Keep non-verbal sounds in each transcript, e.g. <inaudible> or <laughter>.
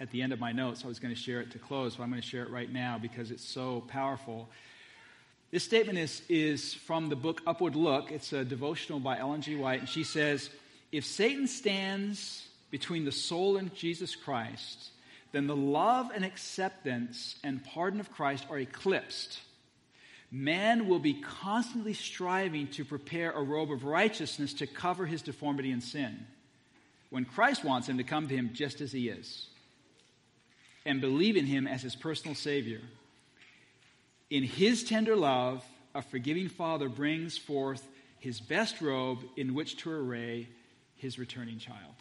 at the end of my notes. I was going to share it to close, but I'm going to share it right now because it's so powerful. This statement is, is from the book Upward Look. It's a devotional by Ellen G. White, and she says If Satan stands between the soul and Jesus Christ, then the love and acceptance and pardon of Christ are eclipsed. Man will be constantly striving to prepare a robe of righteousness to cover his deformity and sin when Christ wants him to come to him just as he is and believe in him as his personal Savior. In his tender love, a forgiving Father brings forth his best robe in which to array his returning child.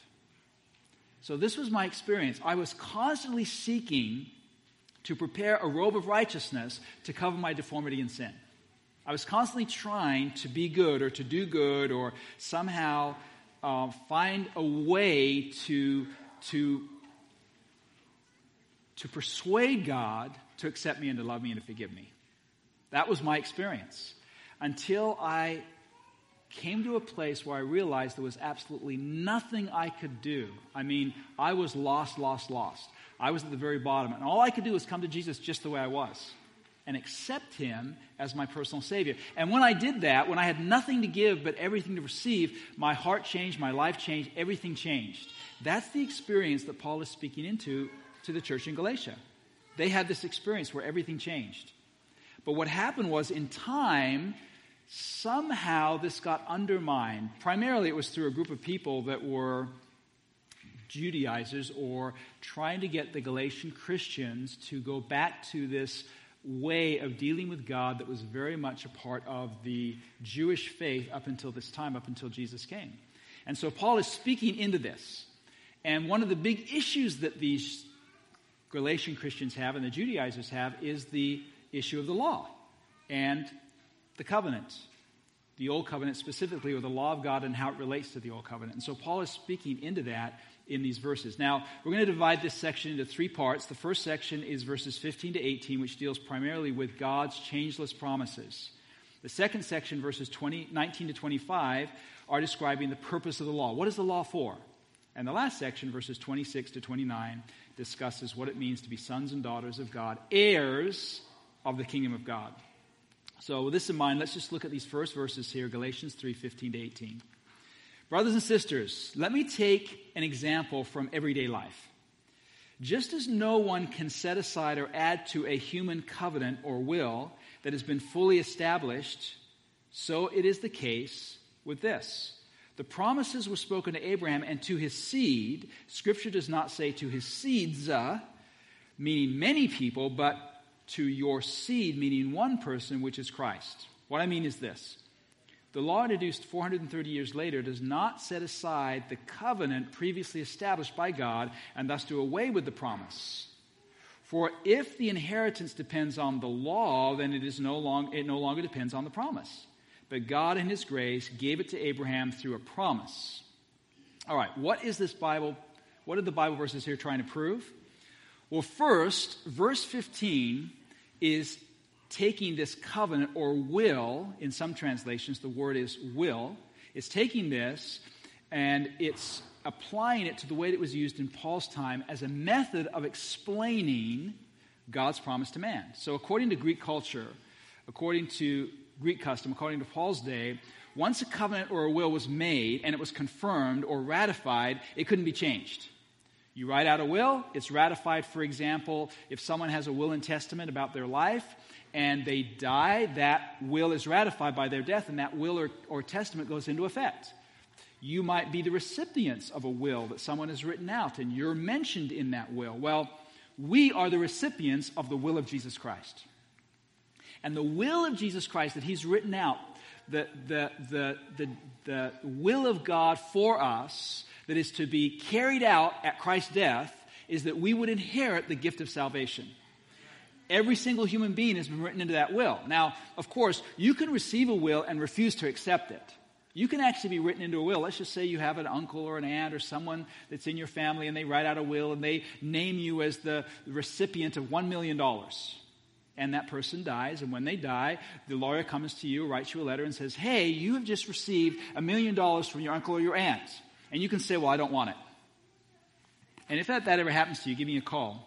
So, this was my experience. I was constantly seeking to prepare a robe of righteousness to cover my deformity and sin. I was constantly trying to be good or to do good or somehow uh, find a way to, to, to persuade God to accept me and to love me and to forgive me. That was my experience until I came to a place where I realized there was absolutely nothing I could do. I mean, I was lost, lost, lost. I was at the very bottom, and all I could do was come to Jesus just the way I was and accept him as my personal Savior. And when I did that, when I had nothing to give but everything to receive, my heart changed, my life changed, everything changed. That's the experience that Paul is speaking into to the church in Galatia. They had this experience where everything changed. But what happened was, in time, somehow this got undermined. Primarily, it was through a group of people that were Judaizers or trying to get the Galatian Christians to go back to this way of dealing with God that was very much a part of the Jewish faith up until this time, up until Jesus came. And so Paul is speaking into this. And one of the big issues that these Galatian Christians have and the Judaizers have is the issue of the law and the covenant. The Old Covenant specifically, or the law of God and how it relates to the Old Covenant. And so Paul is speaking into that in these verses. Now, we're going to divide this section into three parts. The first section is verses 15 to 18, which deals primarily with God's changeless promises. The second section, verses 20, 19 to 25, are describing the purpose of the law. What is the law for? And the last section, verses 26 to 29, discusses what it means to be sons and daughters of God, heirs of the kingdom of God. So, with this in mind, let's just look at these first verses here Galatians 3 15 to 18. Brothers and sisters, let me take an example from everyday life. Just as no one can set aside or add to a human covenant or will that has been fully established, so it is the case with this. The promises were spoken to Abraham and to his seed. Scripture does not say to his seeds, uh, meaning many people, but to your seed, meaning one person, which is Christ. What I mean is this the law introduced 430 years later does not set aside the covenant previously established by God and thus do away with the promise. For if the inheritance depends on the law, then it, is no long, it no longer depends on the promise. But God, in His grace, gave it to Abraham through a promise. All right, what is this Bible? What are the Bible verses here trying to prove? Well, first, verse 15 is taking this covenant or will, in some translations, the word is will, it's taking this and it's applying it to the way that it was used in Paul's time as a method of explaining God's promise to man. So, according to Greek culture, according to Greek custom, according to Paul's day, once a covenant or a will was made and it was confirmed or ratified, it couldn't be changed. You write out a will, it's ratified, for example, if someone has a will and testament about their life, and they die, that will is ratified by their death, and that will or, or testament goes into effect. You might be the recipients of a will that someone has written out, and you're mentioned in that will. Well, we are the recipients of the will of Jesus Christ. And the will of Jesus Christ that He's written out, the, the, the, the, the will of God for us that is to be carried out at Christ's death, is that we would inherit the gift of salvation. Every single human being has been written into that will. Now, of course, you can receive a will and refuse to accept it. You can actually be written into a will. Let's just say you have an uncle or an aunt or someone that's in your family and they write out a will and they name you as the recipient of $1 million. And that person dies, and when they die, the lawyer comes to you, writes you a letter, and says, Hey, you have just received a million dollars from your uncle or your aunt. And you can say, Well, I don't want it. And if that, that ever happens to you, give me a call.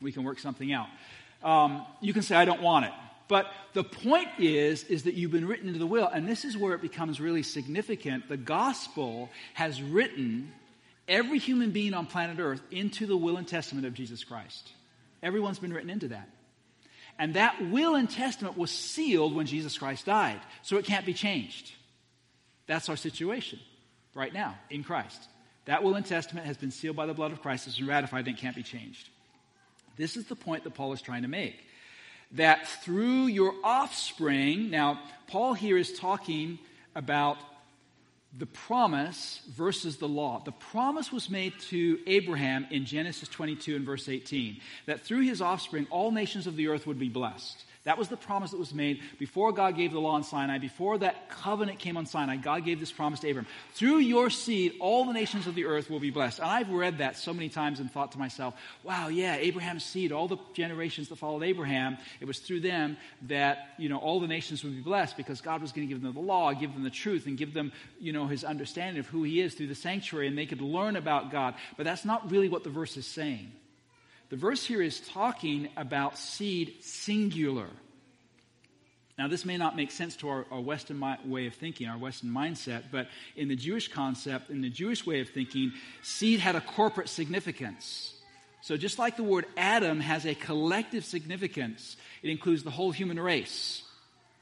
We can work something out. Um, you can say, I don't want it. But the point is, is that you've been written into the will, and this is where it becomes really significant. The gospel has written every human being on planet Earth into the will and testament of Jesus Christ. Everyone's been written into that. And that will and testament was sealed when Jesus Christ died, so it can't be changed. That's our situation right now in Christ. That will and testament has been sealed by the blood of Christ, been ratified, and it can't be changed. This is the point that Paul is trying to make. That through your offspring, now, Paul here is talking about the promise versus the law. The promise was made to Abraham in Genesis 22 and verse 18 that through his offspring all nations of the earth would be blessed. That was the promise that was made before God gave the law on Sinai, before that covenant came on Sinai. God gave this promise to Abram. Through your seed, all the nations of the earth will be blessed. And I've read that so many times and thought to myself, wow, yeah, Abraham's seed, all the generations that followed Abraham, it was through them that, you know, all the nations would be blessed because God was going to give them the law, give them the truth, and give them, you know, his understanding of who he is through the sanctuary, and they could learn about God. But that's not really what the verse is saying. The verse here is talking about seed singular. Now, this may not make sense to our, our Western mi- way of thinking, our Western mindset, but in the Jewish concept, in the Jewish way of thinking, seed had a corporate significance. So, just like the word Adam has a collective significance, it includes the whole human race.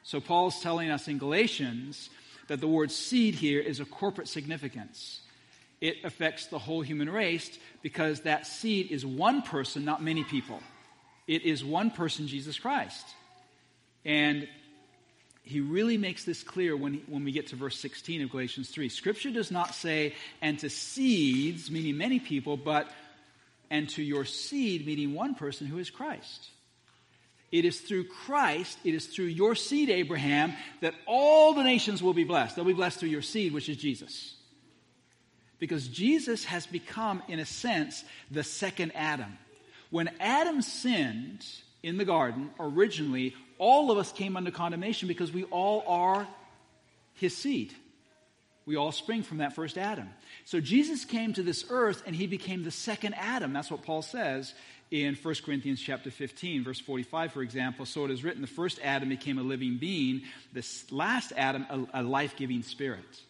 So, Paul's telling us in Galatians that the word seed here is a corporate significance it affects the whole human race because that seed is one person, not many people. It is one person, Jesus Christ. And he really makes this clear when, he, when we get to verse 16 of Galatians 3. Scripture does not say, and to seeds, meaning many people, but and to your seed, meaning one person who is Christ. It is through Christ, it is through your seed, Abraham, that all the nations will be blessed. They'll be blessed through your seed, which is Jesus. Because Jesus has become, in a sense, the second Adam. When Adam sinned in the garden, originally, all of us came under condemnation because we all are his seed. We all spring from that first Adam. So Jesus came to this earth and he became the second Adam. That's what Paul says in 1 Corinthians chapter 15 verse 45 for example. So it is written the first Adam became a living being, the last Adam a, a life-giving spirit.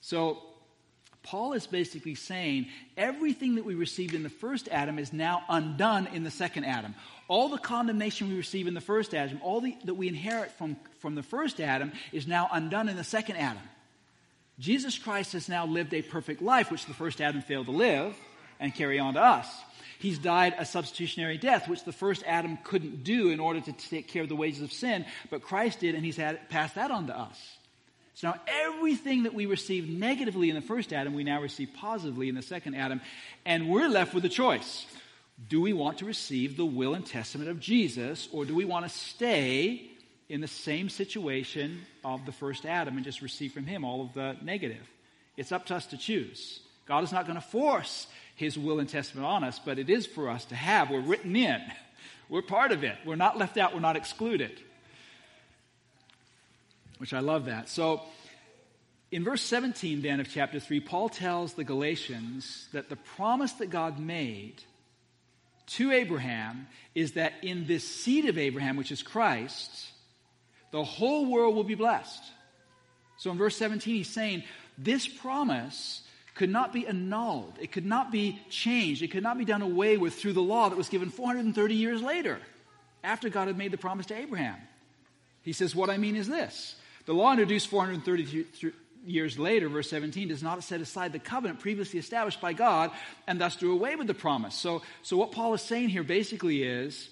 So Paul is basically saying everything that we received in the first Adam is now undone in the second Adam. All the condemnation we receive in the first Adam, all the, that we inherit from, from the first Adam, is now undone in the second Adam. Jesus Christ has now lived a perfect life, which the first Adam failed to live and carry on to us. He's died a substitutionary death, which the first Adam couldn't do in order to take care of the wages of sin, but Christ did, and he's had, passed that on to us. So now everything that we received negatively in the first Adam, we now receive positively in the second Adam. And we're left with a choice. Do we want to receive the will and testament of Jesus, or do we want to stay in the same situation of the first Adam and just receive from him all of the negative? It's up to us to choose. God is not going to force his will and testament on us, but it is for us to have. We're written in, we're part of it. We're not left out, we're not excluded which I love that. So, in verse 17, then, of chapter 3, Paul tells the Galatians that the promise that God made to Abraham is that in this seed of Abraham, which is Christ, the whole world will be blessed. So in verse 17, he's saying this promise could not be annulled, it could not be changed, it could not be done away with through the law that was given 430 years later, after God had made the promise to Abraham. He says, What I mean is this the law introduced 430 years later, verse 17, does not set aside the covenant previously established by God and thus do away with the promise. So, so what Paul is saying here basically is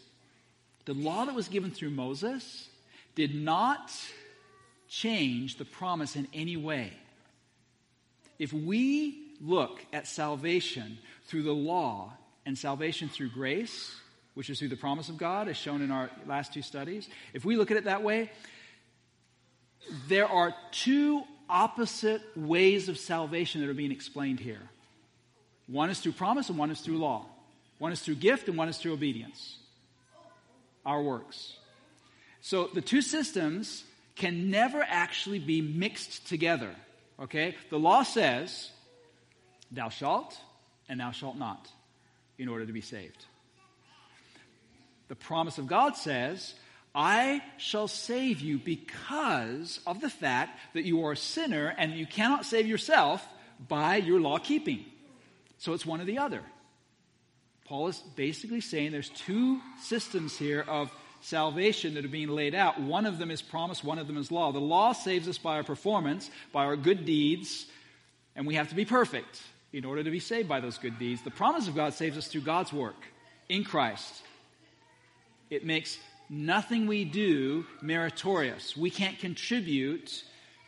the law that was given through Moses did not change the promise in any way. If we look at salvation through the law and salvation through grace, which is through the promise of God, as shown in our last two studies, if we look at it that way, there are two opposite ways of salvation that are being explained here. One is through promise and one is through law. One is through gift and one is through obedience. Our works. So the two systems can never actually be mixed together. Okay? The law says, thou shalt and thou shalt not, in order to be saved. The promise of God says, I shall save you because of the fact that you are a sinner and you cannot save yourself by your law keeping. So it's one or the other. Paul is basically saying there's two systems here of salvation that are being laid out. One of them is promise, one of them is law. The law saves us by our performance, by our good deeds, and we have to be perfect in order to be saved by those good deeds. The promise of God saves us through God's work in Christ. It makes nothing we do meritorious. We can't contribute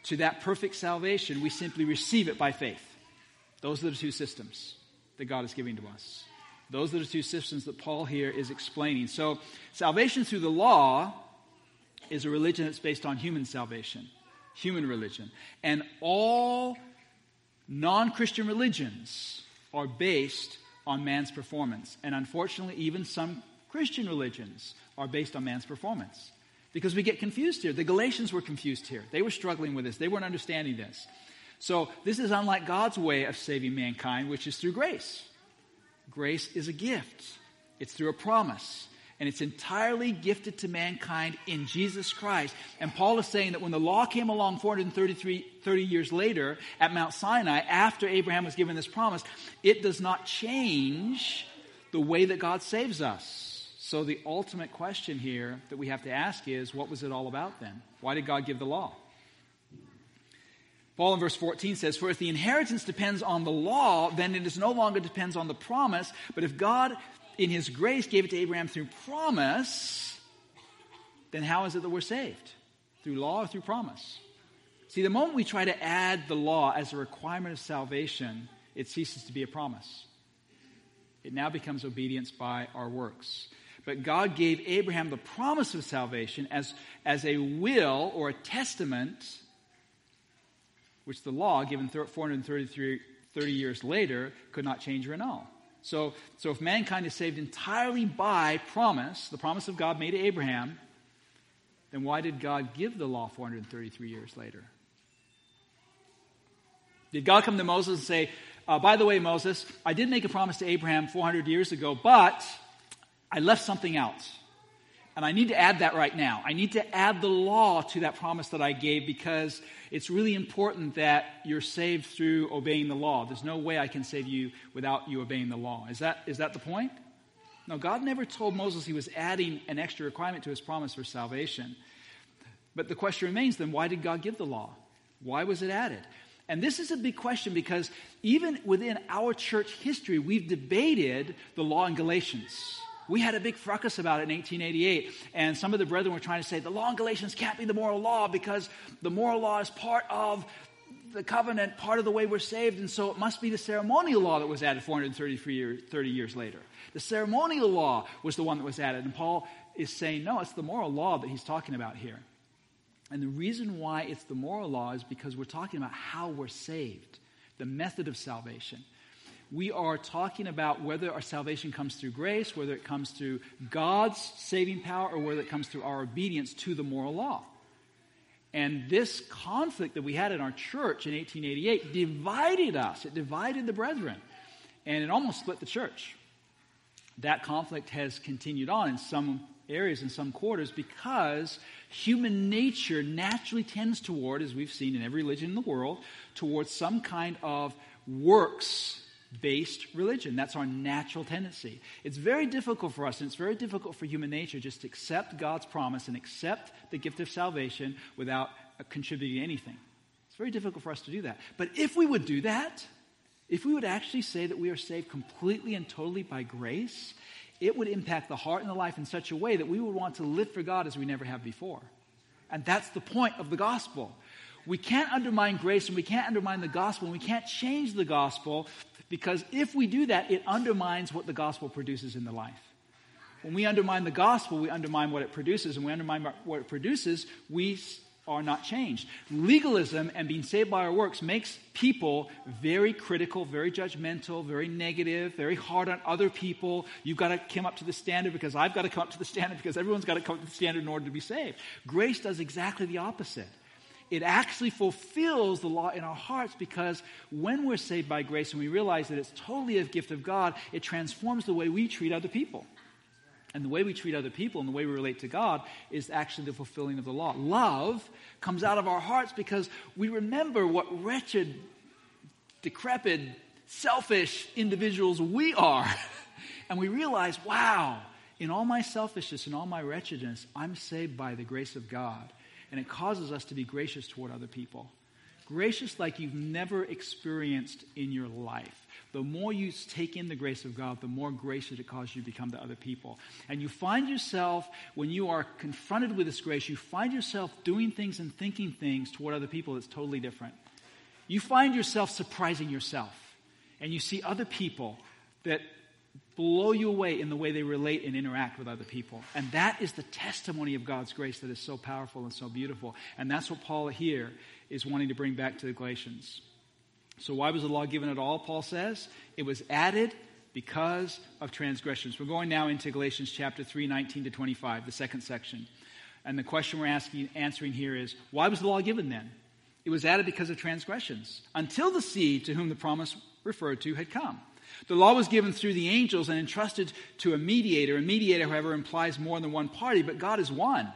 to that perfect salvation. We simply receive it by faith. Those are the two systems that God is giving to us. Those are the two systems that Paul here is explaining. So, salvation through the law is a religion that's based on human salvation, human religion. And all non Christian religions are based on man's performance. And unfortunately, even some Christian religions are based on man's performance. Because we get confused here. The Galatians were confused here. They were struggling with this, they weren't understanding this. So, this is unlike God's way of saving mankind, which is through grace. Grace is a gift, it's through a promise. And it's entirely gifted to mankind in Jesus Christ. And Paul is saying that when the law came along 433 30 years later at Mount Sinai, after Abraham was given this promise, it does not change the way that God saves us. So the ultimate question here that we have to ask is what was it all about then? Why did God give the law? Paul in verse 14 says, For if the inheritance depends on the law, then it is no longer depends on the promise. But if God, in his grace, gave it to Abraham through promise, then how is it that we're saved? Through law or through promise? See, the moment we try to add the law as a requirement of salvation, it ceases to be a promise. It now becomes obedience by our works. But God gave Abraham the promise of salvation as, as a will or a testament which the law, given 433 30 years later, could not change or annul. So, so if mankind is saved entirely by promise, the promise of God made to Abraham, then why did God give the law 433 years later? Did God come to Moses and say, uh, by the way, Moses, I did make a promise to Abraham 400 years ago, but I left something out. And I need to add that right now. I need to add the law to that promise that I gave because it's really important that you're saved through obeying the law. There's no way I can save you without you obeying the law. Is that, is that the point? No, God never told Moses he was adding an extra requirement to his promise for salvation. But the question remains then, why did God give the law? Why was it added? And this is a big question because even within our church history, we've debated the law in Galatians. We had a big fracas about it in 1888, and some of the brethren were trying to say the law in Galatians can't be the moral law because the moral law is part of the covenant, part of the way we're saved, and so it must be the ceremonial law that was added 433 years, 30 years later. The ceremonial law was the one that was added, and Paul is saying, no, it's the moral law that he's talking about here. And the reason why it's the moral law is because we're talking about how we're saved, the method of salvation we are talking about whether our salvation comes through grace, whether it comes through God's saving power, or whether it comes through our obedience to the moral law. And this conflict that we had in our church in 1888 divided us, it divided the brethren, and it almost split the church. That conflict has continued on in some areas, in some quarters, because human nature naturally tends toward, as we've seen in every religion in the world, towards some kind of works based religion. That's our natural tendency. It's very difficult for us, and it's very difficult for human nature just to accept God's promise and accept the gift of salvation without uh, contributing anything. It's very difficult for us to do that. But if we would do that, if we would actually say that we are saved completely and totally by grace, it would impact the heart and the life in such a way that we would want to live for God as we never have before. And that's the point of the gospel. We can't undermine grace and we can't undermine the gospel and we can't change the gospel because if we do that, it undermines what the gospel produces in the life. When we undermine the gospel, we undermine what it produces. And we undermine what it produces, we are not changed. Legalism and being saved by our works makes people very critical, very judgmental, very negative, very hard on other people. You've got to come up to the standard because I've got to come up to the standard because everyone's got to come up to the standard in order to be saved. Grace does exactly the opposite. It actually fulfills the law in our hearts because when we're saved by grace and we realize that it's totally a gift of God, it transforms the way we treat other people. And the way we treat other people and the way we relate to God is actually the fulfilling of the law. Love comes out of our hearts because we remember what wretched, decrepit, selfish individuals we are. <laughs> and we realize, wow, in all my selfishness and all my wretchedness, I'm saved by the grace of God. And it causes us to be gracious toward other people. Gracious like you've never experienced in your life the more you take in the grace of God, the more gracious it causes you to become to other people. And you find yourself, when you are confronted with this grace, you find yourself doing things and thinking things toward other people that's totally different. You find yourself surprising yourself. And you see other people that blow you away in the way they relate and interact with other people. And that is the testimony of God's grace that is so powerful and so beautiful. And that's what Paul here is wanting to bring back to the Galatians. So, why was the law given at all? Paul says it was added because of transgressions. We're going now into Galatians chapter 3, 19 to 25, the second section. And the question we're asking, answering here is why was the law given then? It was added because of transgressions, until the seed to whom the promise referred to had come. The law was given through the angels and entrusted to a mediator. A mediator, however, implies more than one party, but God is one.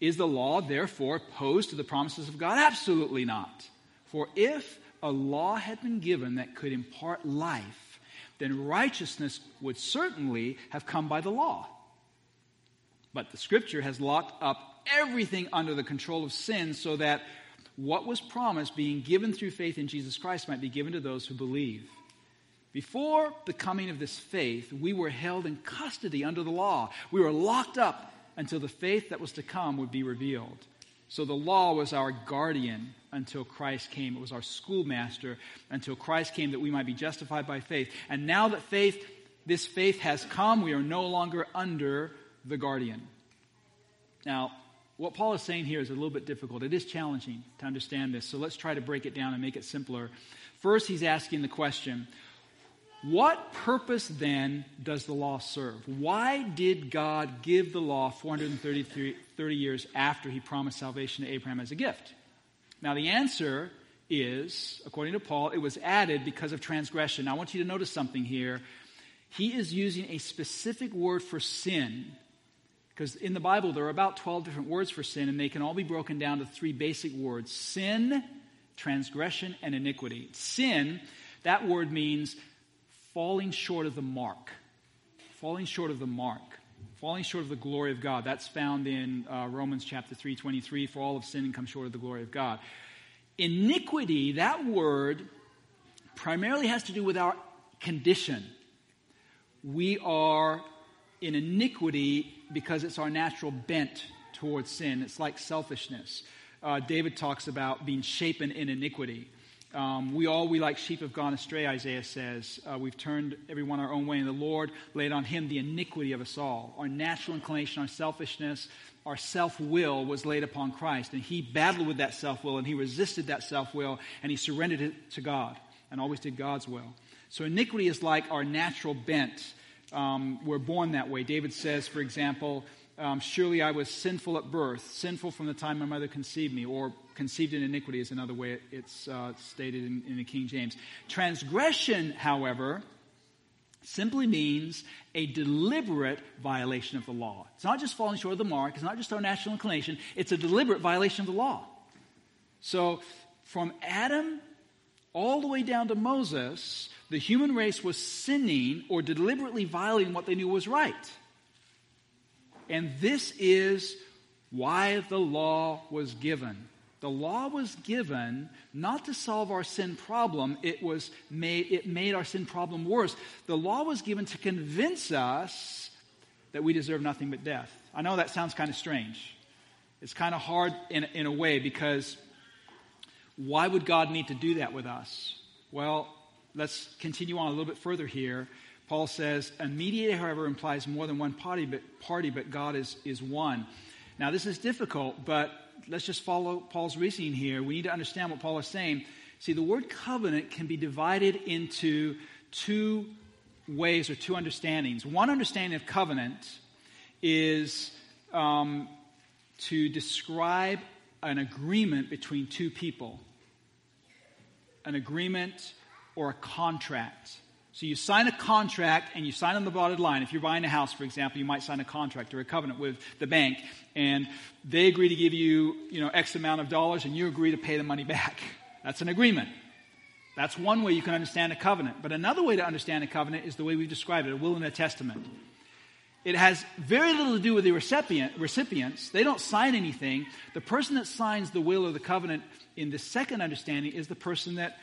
Is the law, therefore, opposed to the promises of God? Absolutely not. For if a law had been given that could impart life, then righteousness would certainly have come by the law. But the scripture has locked up everything under the control of sin so that what was promised, being given through faith in Jesus Christ, might be given to those who believe. Before the coming of this faith, we were held in custody under the law. We were locked up until the faith that was to come would be revealed. So the law was our guardian until Christ came. It was our schoolmaster until Christ came that we might be justified by faith. And now that faith, this faith has come, we are no longer under the guardian. Now, what Paul is saying here is a little bit difficult. It is challenging to understand this. So let's try to break it down and make it simpler. First, he's asking the question what purpose then does the law serve? Why did God give the law 430 years after he promised salvation to Abraham as a gift? Now, the answer is, according to Paul, it was added because of transgression. Now, I want you to notice something here. He is using a specific word for sin because in the Bible there are about 12 different words for sin, and they can all be broken down to three basic words sin, transgression, and iniquity. Sin, that word means falling short of the mark. Falling short of the mark. Falling short of the glory of God. That's found in uh, Romans chapter 3, 23. For all of sin and come short of the glory of God. Iniquity, that word, primarily has to do with our condition. We are in iniquity because it's our natural bent towards sin. It's like selfishness. Uh, David talks about being shapen in iniquity. Um, we all, we like sheep have gone astray, Isaiah says. Uh, we've turned everyone our own way, and the Lord laid on him the iniquity of us all. Our natural inclination, our selfishness, our self will was laid upon Christ. And he battled with that self will, and he resisted that self will, and he surrendered it to God, and always did God's will. So iniquity is like our natural bent. Um, we're born that way. David says, for example, um, surely I was sinful at birth, sinful from the time my mother conceived me, or conceived in iniquity is another way it's uh, stated in, in the King James. Transgression, however, simply means a deliberate violation of the law. It's not just falling short of the mark, it's not just our natural inclination, it's a deliberate violation of the law. So, from Adam all the way down to Moses, the human race was sinning or deliberately violating what they knew was right. And this is why the law was given. The law was given not to solve our sin problem, it, was made, it made our sin problem worse. The law was given to convince us that we deserve nothing but death. I know that sounds kind of strange. It's kind of hard in, in a way because why would God need to do that with us? Well, let's continue on a little bit further here. Paul says, a mediator, however, implies more than one party, but, party, but God is, is one. Now, this is difficult, but let's just follow Paul's reasoning here. We need to understand what Paul is saying. See, the word covenant can be divided into two ways or two understandings. One understanding of covenant is um, to describe an agreement between two people, an agreement or a contract. So you sign a contract and you sign on the dotted line. If you're buying a house, for example, you might sign a contract or a covenant with the bank, and they agree to give you, you know, X amount of dollars, and you agree to pay the money back. <laughs> That's an agreement. That's one way you can understand a covenant. But another way to understand a covenant is the way we've described it a will and a testament. It has very little to do with the recipient, recipients. They don't sign anything. The person that signs the will or the covenant in the second understanding is the person that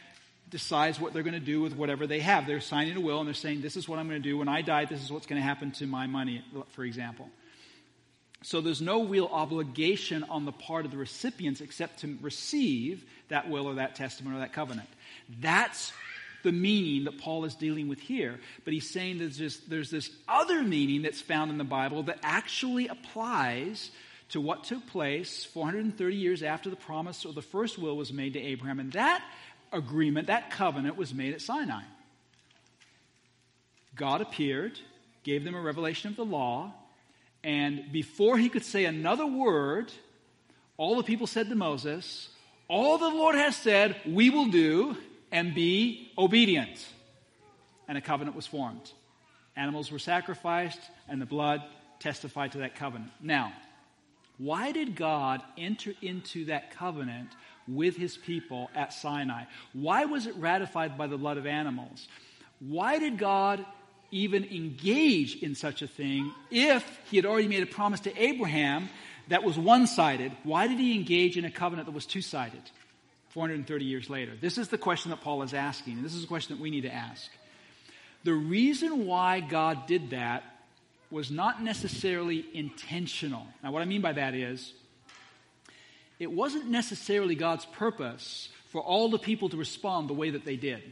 decides what they're going to do with whatever they have. They're signing a will and they're saying, This is what I'm going to do. When I die, this is what's going to happen to my money, for example. So there's no real obligation on the part of the recipients except to receive that will or that testament or that covenant. That's the meaning that Paul is dealing with here. But he's saying there's this, there's this other meaning that's found in the Bible that actually applies to what took place 430 years after the promise or the first will was made to Abraham. And that agreement, that covenant was made at Sinai. God appeared, gave them a revelation of the law, and before he could say another word, all the people said to Moses, All the Lord has said, we will do, and be obedient. And a covenant was formed. Animals were sacrificed, and the blood testified to that covenant. Now, why did God enter into that covenant with his people at Sinai? Why was it ratified by the blood of animals? Why did God even engage in such a thing if he had already made a promise to Abraham that was one sided? Why did he engage in a covenant that was two sided 430 years later? This is the question that Paul is asking, and this is a question that we need to ask. The reason why God did that was not necessarily intentional. Now, what I mean by that is, it wasn't necessarily God's purpose for all the people to respond the way that they did.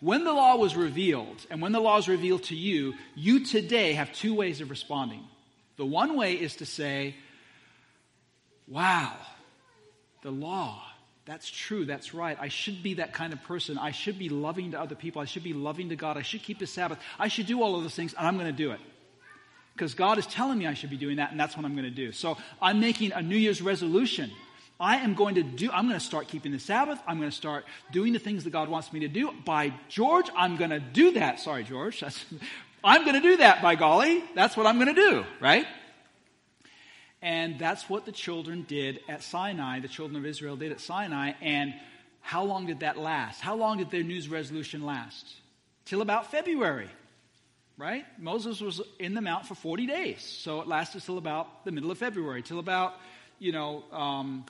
When the law was revealed, and when the law is revealed to you, you today have two ways of responding. The one way is to say, Wow, the law, that's true, that's right. I should be that kind of person. I should be loving to other people. I should be loving to God. I should keep the Sabbath. I should do all of those things, and I'm going to do it. Because God is telling me I should be doing that, and that's what I'm going to do. So I'm making a New Year's resolution I am going to do, I'm going to start keeping the Sabbath. I'm going to start doing the things that God wants me to do. By George, I'm going to do that. Sorry, George. <laughs> I'm going to do that, by golly. That's what I'm going to do, right? And that's what the children did at Sinai. The children of Israel did at Sinai. And how long did that last? How long did their news resolution last? Till about February, right? Moses was in the mount for 40 days. So it lasted till about the middle of February, till about, you know, um,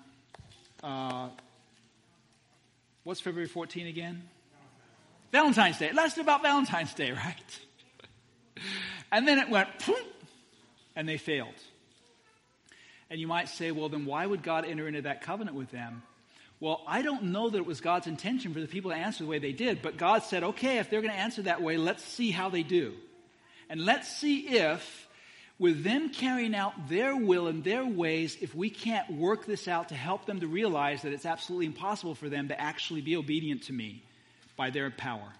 uh, what's February 14 again? Valentine's Day. It lasted about Valentine's Day, <laughs> right? and then it went, and they failed. And you might say, well, then why would God enter into that covenant with them? Well, I don't know that it was God's intention for the people to answer the way they did, but God said, okay, if they're going to answer that way, let's see how they do. And let's see if with them carrying out their will and their ways, if we can't work this out to help them to realize that it's absolutely impossible for them to actually be obedient to me by their power.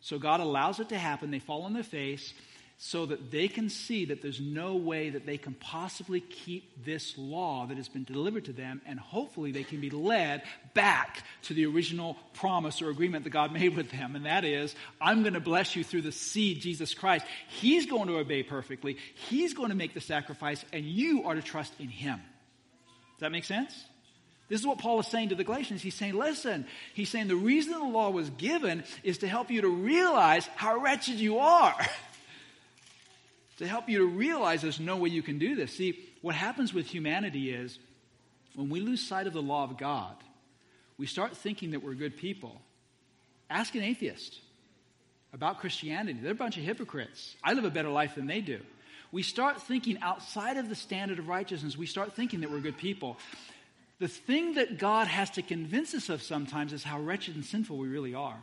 So God allows it to happen. They fall on their face so that they can see that there's no way that they can possibly keep this law that has been delivered to them, and hopefully they can be led back to the original promise or agreement that God <laughs> made with them. And that is, I'm going to bless you through the seed, Jesus Christ. He's going to obey perfectly, He's going to make the sacrifice, and you are to trust in Him. Does that make sense? This is what Paul is saying to the Galatians. He's saying, listen, he's saying the reason the law was given is to help you to realize how wretched you are. <laughs> to help you to realize there's no way you can do this. See, what happens with humanity is when we lose sight of the law of God, we start thinking that we're good people. Ask an atheist about Christianity. They're a bunch of hypocrites. I live a better life than they do. We start thinking outside of the standard of righteousness. We start thinking that we're good people. The thing that God has to convince us of sometimes is how wretched and sinful we really are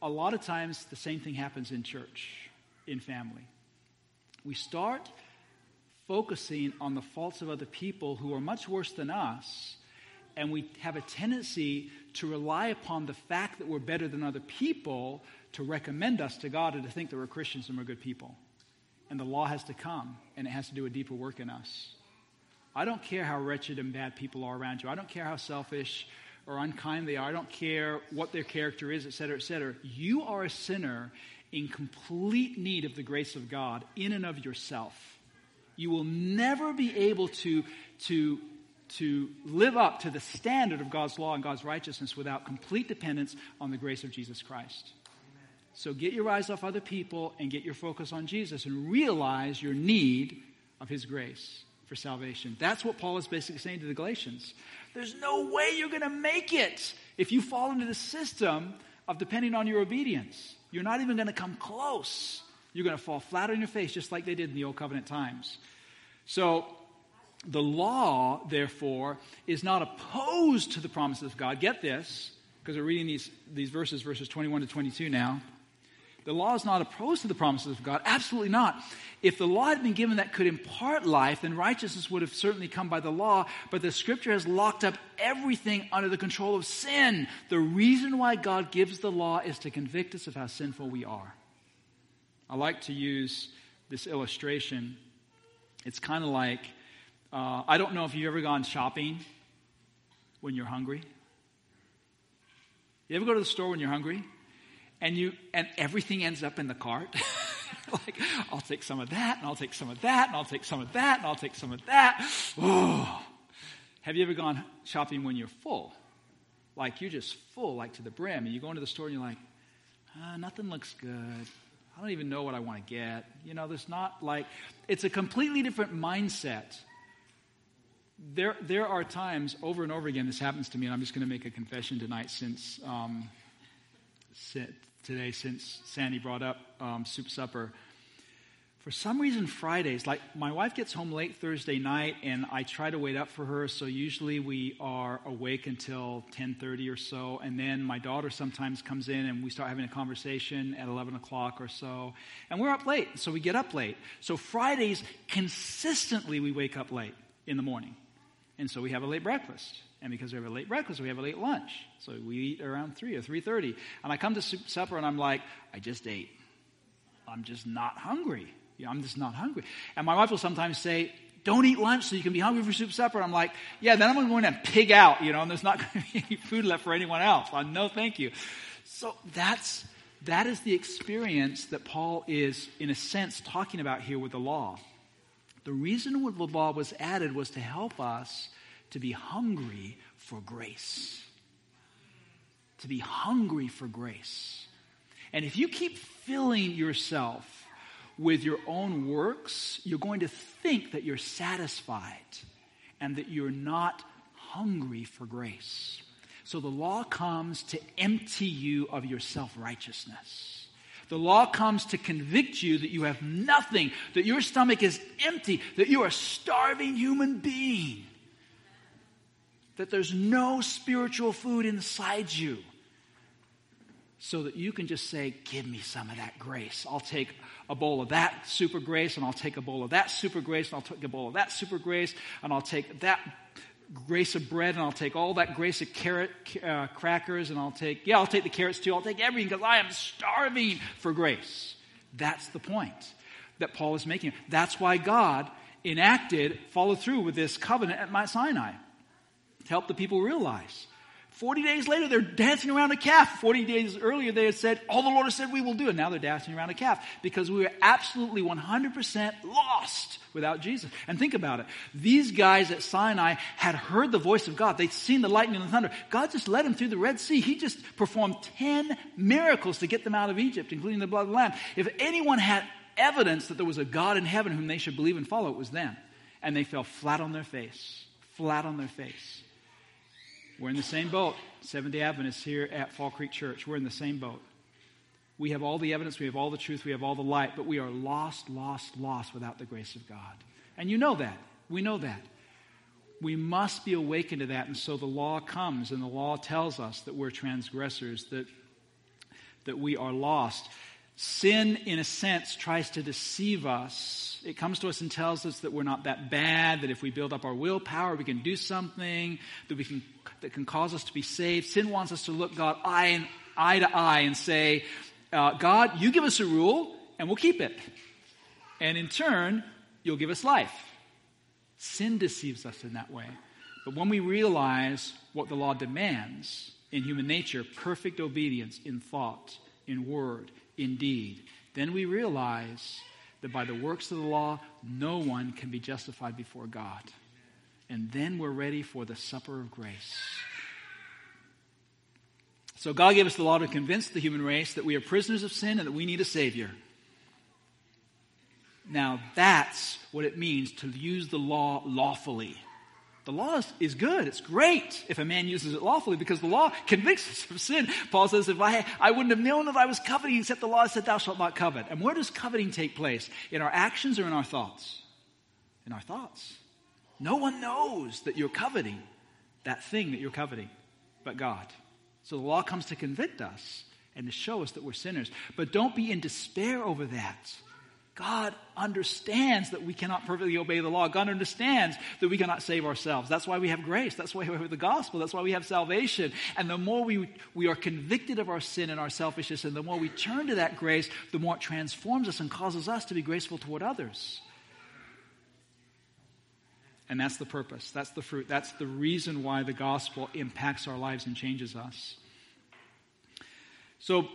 a lot of times the same thing happens in church, in family. We start focusing on the faults of other people who are much worse than us, and we have a tendency to rely upon the fact that we're better than other people to recommend us to God and to think that we're Christians and we're good people. And the law has to come, and it has to do a deeper work in us. I don't care how wretched and bad people are around you. I don't care how selfish or unkind they are. I don't care what their character is, et cetera, et cetera. You are a sinner in complete need of the grace of God in and of yourself. You will never be able to, to, to live up to the standard of God's law and God's righteousness without complete dependence on the grace of Jesus Christ. So get your eyes off other people and get your focus on Jesus and realize your need of his grace for salvation. That's what Paul is basically saying to the Galatians. There's no way you're going to make it if you fall into the system of depending on your obedience. You're not even going to come close. You're going to fall flat on your face just like they did in the Old Covenant times. So, the law, therefore, is not opposed to the promises of God. Get this, because we're reading these, these verses, verses 21 to 22 now. The law is not opposed to the promises of God. Absolutely not. If the law had been given that could impart life, then righteousness would have certainly come by the law. But the scripture has locked up everything under the control of sin. The reason why God gives the law is to convict us of how sinful we are. I like to use this illustration. It's kind of like uh, I don't know if you've ever gone shopping when you're hungry. You ever go to the store when you're hungry? And you and everything ends up in the cart. <laughs> like, I'll take some of that, and I'll take some of that, and I'll take some of that, and I'll take some of that. Oh. Have you ever gone shopping when you're full? Like you're just full, like to the brim, and you go into the store and you're like, ah, nothing looks good. I don't even know what I want to get. You know, there's not like, it's a completely different mindset. There, there are times over and over again, this happens to me, and I'm just going to make a confession tonight since um, today since Sandy brought up um, soup supper. For some reason, Fridays, like my wife gets home late Thursday night, and I try to wait up for her. So usually we are awake until 10:30 or so, and then my daughter sometimes comes in, and we start having a conversation at 11 o'clock or so, and we're up late, so we get up late. So Fridays, consistently, we wake up late in the morning, and so we have a late breakfast. And because we have a late breakfast, we have a late lunch. So we eat around 3 or 3.30. And I come to supper and I'm like, I just ate. I'm just not hungry. Yeah, I'm just not hungry. And my wife will sometimes say, don't eat lunch so you can be hungry for soup supper. I'm like, yeah, then I'm going to and pig out, you know, and there's not <laughs> going to be any food left for anyone else. I'm, no, thank you. So that's, that is the experience that Paul is, in a sense, talking about here with the law. The reason the law was added was to help us to be hungry for grace. To be hungry for grace. And if you keep filling yourself with your own works, you're going to think that you're satisfied and that you're not hungry for grace. So the law comes to empty you of your self righteousness. The law comes to convict you that you have nothing, that your stomach is empty, that you are a starving human being that there's no spiritual food inside you so that you can just say, Give me some of that grace. I'll take a bowl of that super grace, and I'll take a bowl of that super grace, and I'll take a bowl of that super grace, and I'll take that grace of bread, and I'll take all that grace of carrot uh, crackers, and I'll take, yeah, I'll take the carrots too. I'll take everything because I am starving for grace. That's the point that Paul is making. That's why God enacted, followed through with this covenant at Mount Sinai to help the people realize. 40 days later, they're dancing around a calf. 40 days earlier, they had said, All the Lord has said we will do. And now they're dancing around a calf because we were absolutely 100% lost without Jesus. And think about it. These guys at Sinai had heard the voice of God. They'd seen the lightning and the thunder. God just led them through the Red Sea. He just performed 10 miracles to get them out of Egypt, including the blood of the Lamb. If anyone had evidence that there was a God in heaven whom they should believe and follow, it was them. And they fell flat on their face. Flat on their face. We're in the same boat. Seventh day Adventists here at Fall Creek Church. We're in the same boat. We have all the evidence, we have all the truth, we have all the light, but we are lost, lost, lost without the grace of God. And you know that. We know that. We must be awakened to that. And so the law comes, and the law tells us that we're transgressors, that, that we are lost. Sin, in a sense, tries to deceive us. It comes to us and tells us that we're not that bad, that if we build up our willpower, we can do something, that we can that can cause us to be saved. Sin wants us to look God eye, and, eye to eye and say, uh, God, you give us a rule and we'll keep it. And in turn, you'll give us life. Sin deceives us in that way. But when we realize what the law demands in human nature perfect obedience in thought, in word, in deed then we realize that by the works of the law, no one can be justified before God. And then we're ready for the supper of grace. So God gave us the law to convince the human race that we are prisoners of sin and that we need a Savior. Now, that's what it means to use the law lawfully. The law is, good. It's great if a man uses it lawfully because the law convicts us of sin. Paul says, if I, I wouldn't have known that I was coveting except the law said, thou shalt not covet. And where does coveting take place? In our actions or in our thoughts? In our thoughts. No one knows that you're coveting that thing that you're coveting but God. So the law comes to convict us and to show us that we're sinners. But don't be in despair over that. God understands that we cannot perfectly obey the law. God understands that we cannot save ourselves. That's why we have grace. That's why we have the gospel. That's why we have salvation. And the more we, we are convicted of our sin and our selfishness, and the more we turn to that grace, the more it transforms us and causes us to be graceful toward others. And that's the purpose. That's the fruit. That's the reason why the gospel impacts our lives and changes us. So,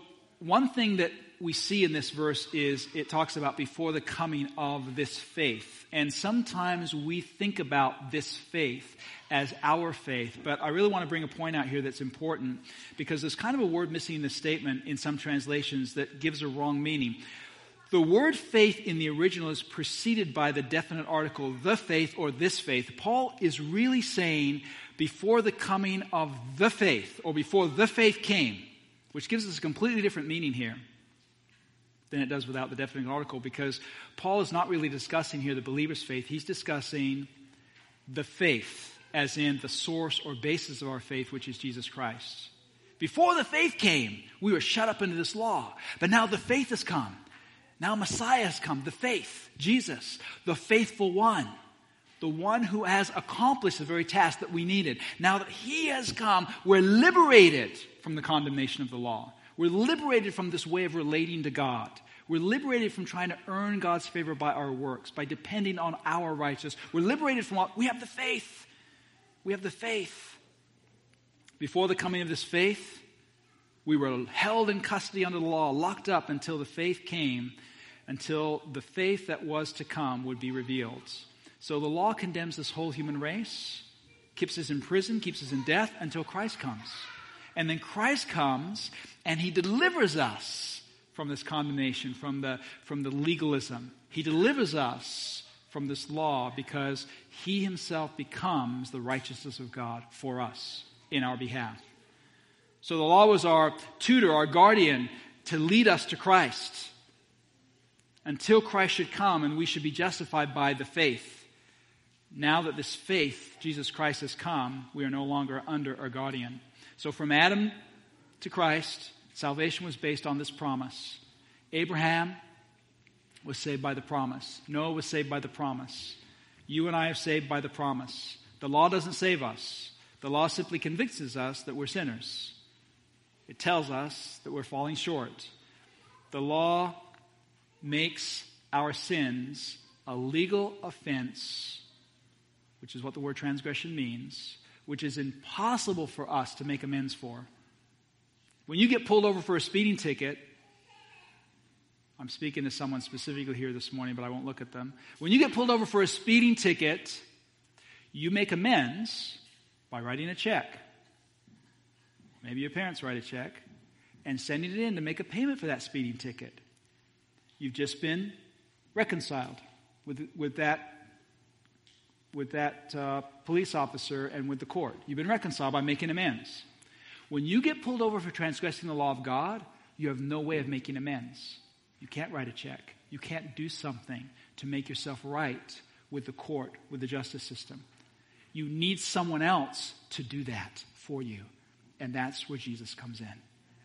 one thing that we see in this verse is it talks about before the coming of this faith. And sometimes we think about this faith as our faith. But I really want to bring a point out here that's important because there's kind of a word missing in the statement in some translations that gives a wrong meaning. The word faith in the original is preceded by the definite article, the faith or this faith. Paul is really saying before the coming of the faith or before the faith came, which gives us a completely different meaning here than it does without the definite article because Paul is not really discussing here the believer's faith. He's discussing the faith, as in the source or basis of our faith, which is Jesus Christ. Before the faith came, we were shut up into this law. But now the faith has come. Now Messiah has come, the faith, Jesus, the faithful one, the one who has accomplished the very task that we needed. Now that he has come, we're liberated from the condemnation of the law. We're liberated from this way of relating to God. We're liberated from trying to earn God's favor by our works, by depending on our righteousness. We're liberated from what? We have the faith. We have the faith. Before the coming of this faith, we were held in custody under the law, locked up until the faith came, until the faith that was to come would be revealed. So the law condemns this whole human race, keeps us in prison, keeps us in death until Christ comes. And then Christ comes and he delivers us from this condemnation, from the, from the legalism. He delivers us from this law because he himself becomes the righteousness of God for us in our behalf. So the law was our tutor, our guardian to lead us to Christ until Christ should come and we should be justified by the faith. Now that this faith, Jesus Christ, has come, we are no longer under our guardian. So from Adam to Christ, salvation was based on this promise. Abraham was saved by the promise. Noah was saved by the promise. You and I are saved by the promise. The law doesn't save us. The law simply convinces us that we're sinners. It tells us that we're falling short. The law makes our sins a legal offense, which is what the word transgression means, which is impossible for us to make amends for. When you get pulled over for a speeding ticket, I'm speaking to someone specifically here this morning, but I won't look at them. When you get pulled over for a speeding ticket, you make amends by writing a check. Maybe your parents write a check and sending it in to make a payment for that speeding ticket. You've just been reconciled with, with that with that uh, police officer and with the court. You've been reconciled by making amends. When you get pulled over for transgressing the law of God, you have no way of making amends. You can't write a check. You can't do something to make yourself right with the court, with the justice system. You need someone else to do that for you. And that's where Jesus comes in.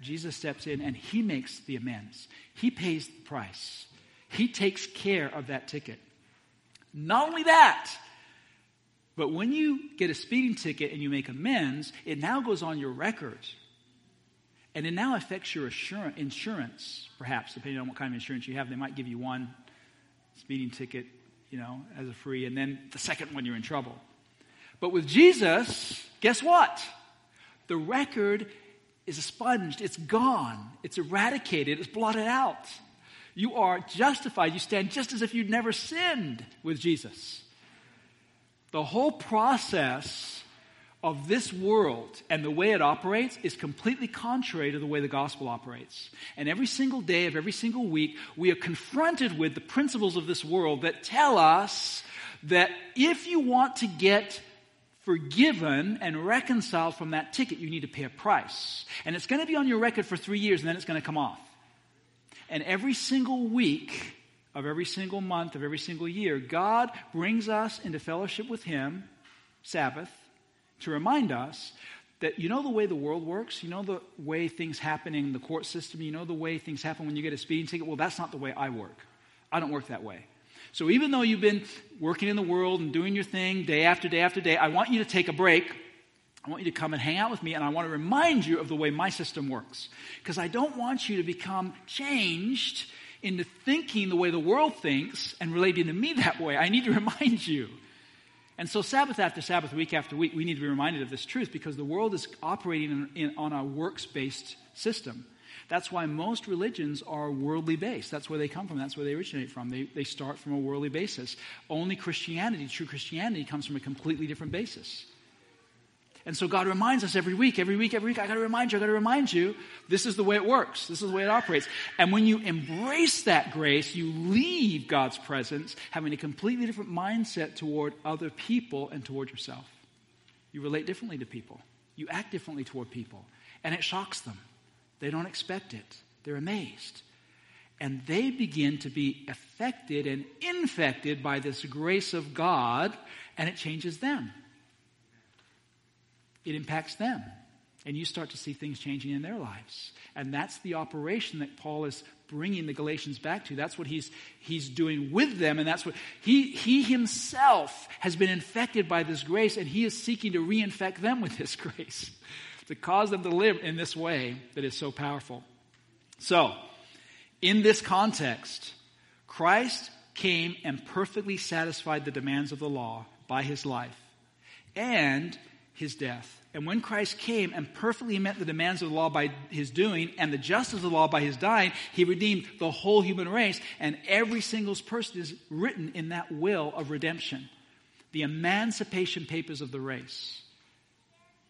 Jesus steps in and he makes the amends. He pays the price. He takes care of that ticket. Not only that, but when you get a speeding ticket and you make amends, it now goes on your record. And it now affects your insurance, perhaps, depending on what kind of insurance you have. They might give you one speeding ticket you know, as a free, and then the second one you're in trouble. But with Jesus, guess what? The record is expunged, it's gone, it's eradicated, it's blotted out. You are justified. You stand just as if you'd never sinned with Jesus. The whole process of this world and the way it operates is completely contrary to the way the gospel operates. And every single day of every single week, we are confronted with the principles of this world that tell us that if you want to get forgiven and reconciled from that ticket, you need to pay a price. And it's going to be on your record for three years and then it's going to come off. And every single week of every single month of every single year, God brings us into fellowship with Him, Sabbath, to remind us that you know the way the world works, you know the way things happen in the court system, you know the way things happen when you get a speeding ticket. Well, that's not the way I work. I don't work that way. So even though you've been working in the world and doing your thing day after day after day, I want you to take a break. I want you to come and hang out with me, and I want to remind you of the way my system works. Because I don't want you to become changed into thinking the way the world thinks and relating to me that way. I need to <laughs> remind you. And so, Sabbath after Sabbath, week after week, we need to be reminded of this truth because the world is operating in, in, on a works based system. That's why most religions are worldly based. That's where they come from. That's where they originate from. They, they start from a worldly basis. Only Christianity, true Christianity, comes from a completely different basis. And so God reminds us every week, every week, every week, I got to remind you, I got to remind you, this is the way it works. This is the way it operates. And when you embrace that grace, you leave God's presence having a completely different mindset toward other people and toward yourself. You relate differently to people, you act differently toward people, and it shocks them. They don't expect it, they're amazed. And they begin to be affected and infected by this grace of God, and it changes them it impacts them. And you start to see things changing in their lives. And that's the operation that Paul is bringing the Galatians back to. That's what he's, he's doing with them. And that's what he, he himself has been infected by this grace, and he is seeking to reinfect them with this <laughs> grace to cause them to live in this way that is so powerful. So, in this context, Christ came and perfectly satisfied the demands of the law by his life. And his death. And when Christ came and perfectly met the demands of the law by his doing and the justice of the law by his dying, he redeemed the whole human race. And every single person is written in that will of redemption. The emancipation papers of the race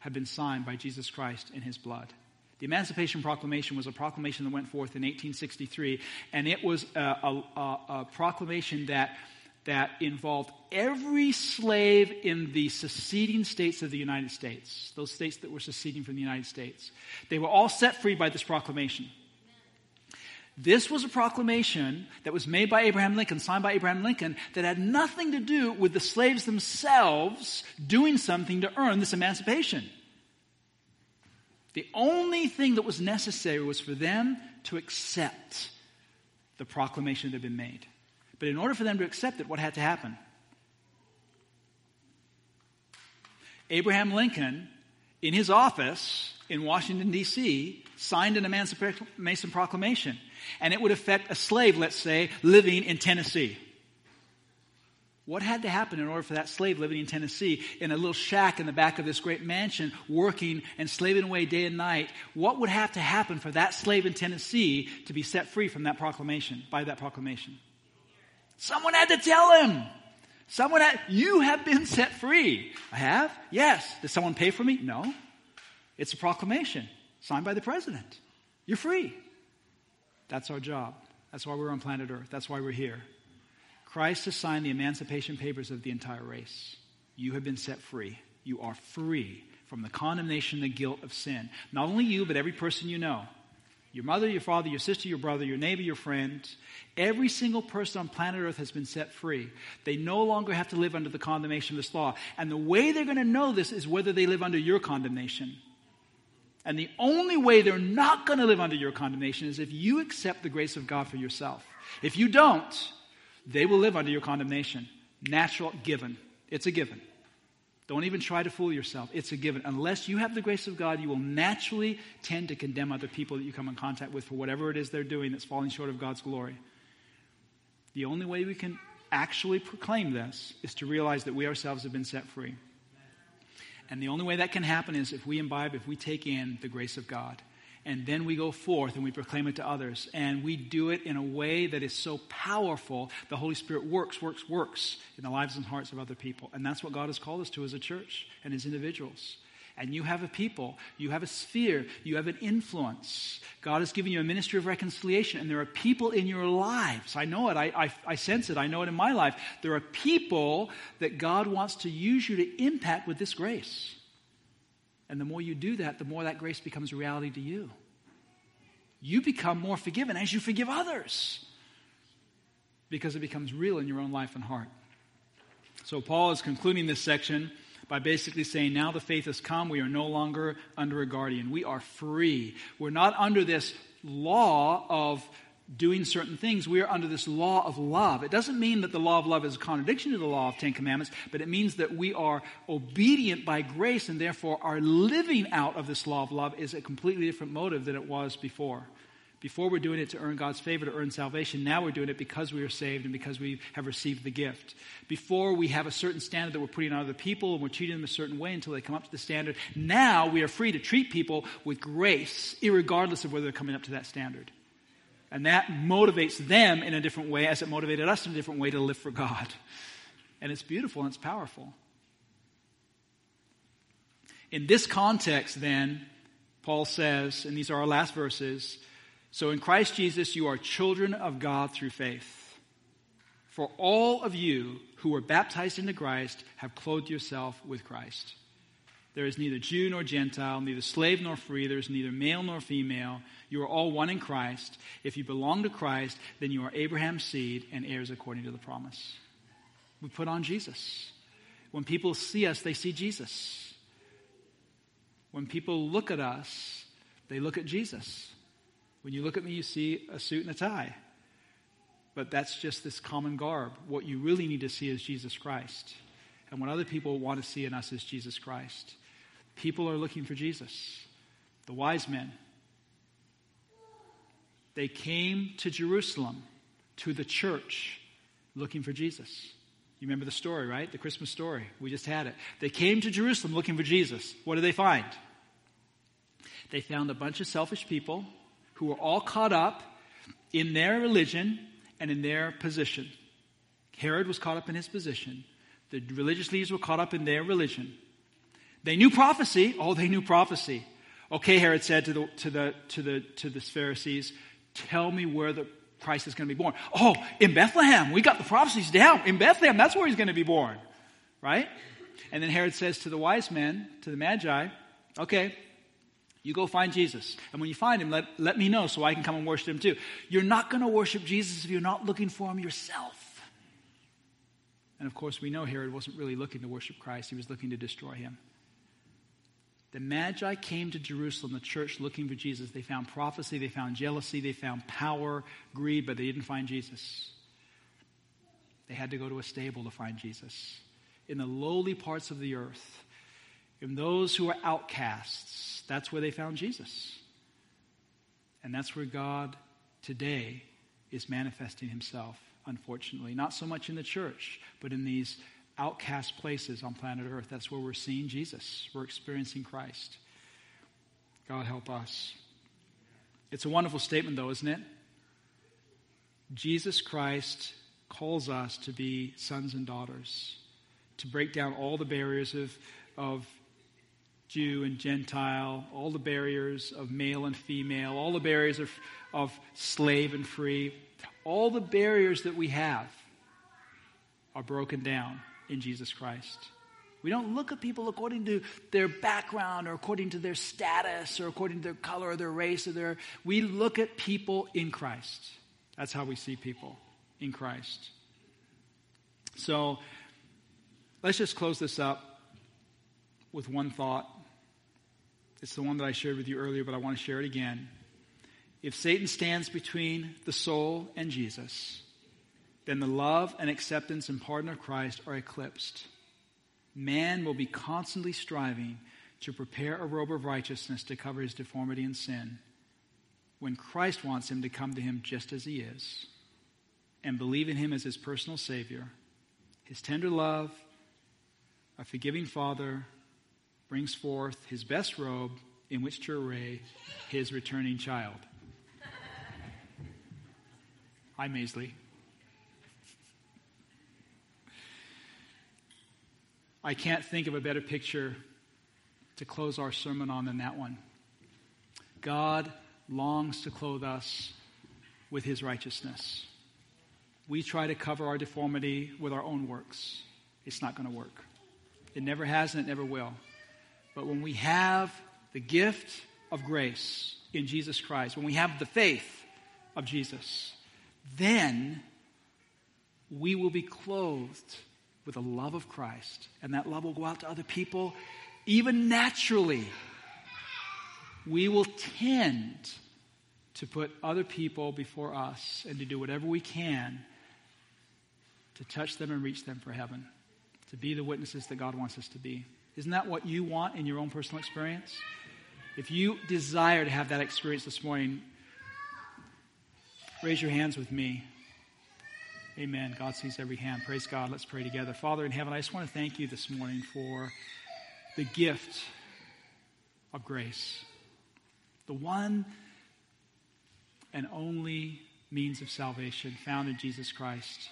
have been signed by Jesus Christ in his blood. The Emancipation Proclamation was a proclamation that went forth in 1863, and it was a, a, a, a proclamation that that involved every slave in the seceding states of the United States, those states that were seceding from the United States. They were all set free by this proclamation. This was a proclamation that was made by Abraham Lincoln, signed by Abraham Lincoln, that had nothing to do with the slaves themselves doing something to earn this emancipation. The only thing that was necessary was for them to accept the proclamation that had been made. But in order for them to accept it, what had to happen? Abraham Lincoln, in his office in Washington, D.C., signed an Emancipation Proclamation. And it would affect a slave, let's say, living in Tennessee. What had to happen in order for that slave living in Tennessee, in a little shack in the back of this great mansion, working and slaving away day and night? What would have to happen for that slave in Tennessee to be set free from that proclamation, by that proclamation? Someone had to tell him. Someone had, you have been set free. I have? Yes. Did someone pay for me? No. It's a proclamation signed by the president. You're free. That's our job. That's why we're on planet Earth. That's why we're here. Christ has signed the emancipation papers of the entire race. You have been set free. You are free from the condemnation, the guilt of sin. Not only you, but every person you know. Your mother, your father, your sister, your brother, your neighbor, your friend, every single person on planet Earth has been set free. They no longer have to live under the condemnation of this law. And the way they're going to know this is whether they live under your condemnation. And the only way they're not going to live under your condemnation is if you accept the grace of God for yourself. If you don't, they will live under your condemnation. Natural, given. It's a given. Don't even try to fool yourself. It's a given. Unless you have the grace of God, you will naturally tend to condemn other people that you come in contact with for whatever it is they're doing that's falling short of God's glory. The only way we can actually proclaim this is to realize that we ourselves have been set free. And the only way that can happen is if we imbibe, if we take in the grace of God. And then we go forth and we proclaim it to others. And we do it in a way that is so powerful, the Holy Spirit works, works, works in the lives and hearts of other people. And that's what God has called us to as a church and as individuals and you have a people, you have a sphere, you have an influence. God has given you a ministry of reconciliation, and there are people in your lives. I know it, I, I, I, sense it, I know it in my life. There are people that God wants to use you to impact with this grace. And the more you do that, the more that grace becomes a reality to you. You become more forgiven as you forgive others because it becomes real in your own life and heart. So, Paul is concluding this section by basically saying, now the faith has come, we are no longer under a guardian. We are free. We're not under this law of doing certain things. We are under this law of love. It doesn't mean that the law of love is a contradiction to the law of Ten Commandments, but it means that we are obedient by grace and therefore our living out of this law of love is a completely different motive than it was before. Before we're doing it to earn God's favor, to earn salvation. Now we're doing it because we are saved and because we have received the gift. Before we have a certain standard that we're putting on other people and we're treating them a certain way until they come up to the standard. Now we are free to treat people with grace, regardless of whether they're coming up to that standard. And that motivates them in a different way as it motivated us in a different way to live for God. And it's beautiful and it's powerful. In this context, then, Paul says, and these are our last verses, so in Christ Jesus, you are children of God through faith. For all of you who were baptized into Christ have clothed yourself with Christ. There is neither Jew nor Gentile, neither slave nor free, there is neither male nor female. You are all one in Christ. If you belong to Christ, then you are Abraham's seed and heirs according to the promise. We put on Jesus. When people see us, they see Jesus. When people look at us, they look at Jesus. When you look at me, you see a suit and a tie. But that's just this common garb. What you really need to see is Jesus Christ. And what other people want to see in us is Jesus Christ. People are looking for Jesus. The wise men, they came to Jerusalem, to the church, looking for Jesus. You remember the story, right? The Christmas story. We just had it. They came to Jerusalem looking for Jesus. What did they find? They found a bunch of selfish people who were all caught up in their religion and in their position. Herod was caught up in his position. The religious leaders were caught up in their religion. They knew prophecy. Oh, they knew prophecy. Okay, Herod said to the, to the, to the, to the Pharisees, tell me where the Christ is going to be born. Oh, in Bethlehem. We got the prophecies down. In Bethlehem, that's where he's going to be born. Right? And then Herod says to the wise men, to the Magi, okay, you go find Jesus. And when you find him, let, let me know so I can come and worship him too. You're not going to worship Jesus if you're not looking for him yourself. And of course, we know Herod wasn't really looking to worship Christ, he was looking to destroy him. The Magi came to Jerusalem, the church, looking for Jesus. They found prophecy, they found jealousy, they found power, greed, but they didn't find Jesus. They had to go to a stable to find Jesus. In the lowly parts of the earth, in those who are outcasts, that's where they found Jesus. And that's where God today is manifesting himself, unfortunately. Not so much in the church, but in these outcast places on planet Earth. That's where we're seeing Jesus. We're experiencing Christ. God help us. It's a wonderful statement, though, isn't it? Jesus Christ calls us to be sons and daughters, to break down all the barriers of, of Jew and Gentile, all the barriers of male and female, all the barriers of, of slave and free, all the barriers that we have are broken down in Jesus Christ. We don't look at people according to their background or according to their status or according to their color or their race or their we look at people in Christ. That's how we see people in Christ. So let's just close this up with one thought. It's the one that I shared with you earlier, but I want to share it again. If Satan stands between the soul and Jesus, then the love and acceptance and pardon of Christ are eclipsed. Man will be constantly striving to prepare a robe of righteousness to cover his deformity and sin when Christ wants him to come to him just as he is and believe in him as his personal Savior, his tender love, a forgiving Father, brings forth his best robe in which to array his returning child. Hi, Maisley. I can't think of a better picture to close our sermon on than that one. God longs to clothe us with his righteousness. We try to cover our deformity with our own works. It's not going to work. It never has and it never will. But when we have the gift of grace in Jesus Christ, when we have the faith of Jesus, then we will be clothed with the love of Christ. And that love will go out to other people, even naturally. We will tend to put other people before us and to do whatever we can to touch them and reach them for heaven, to be the witnesses that God wants us to be. Isn't that what you want in your own personal experience? If you desire to have that experience this morning, raise your hands with me. Amen. God sees every hand. Praise God. Let's pray together. Father in heaven, I just want to thank you this morning for the gift of grace, the one and only means of salvation found in Jesus Christ.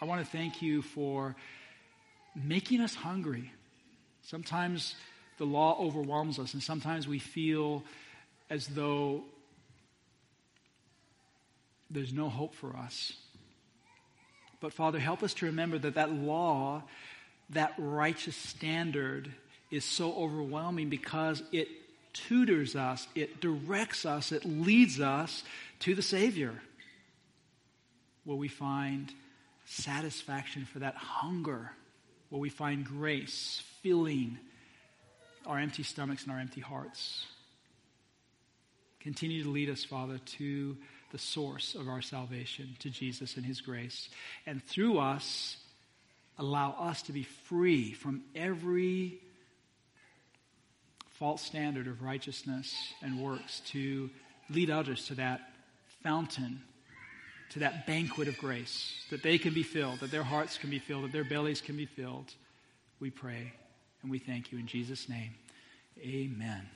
I want to thank you for making us hungry. Sometimes the law overwhelms us, and sometimes we feel as though there's no hope for us. But Father, help us to remember that that law, that righteous standard, is so overwhelming because it tutors us, it directs us, it leads us to the Savior, where we find satisfaction for that hunger, where we find grace filling our empty stomachs and our empty hearts. Continue to lead us, Father, to the source of our salvation, to Jesus and His grace. And through us, allow us to be free from every false standard of righteousness and works to lead others to that fountain, to that banquet of grace, that they can be filled, that their hearts can be filled, that their bellies can be filled. We pray and we thank you in Jesus' name. Amen.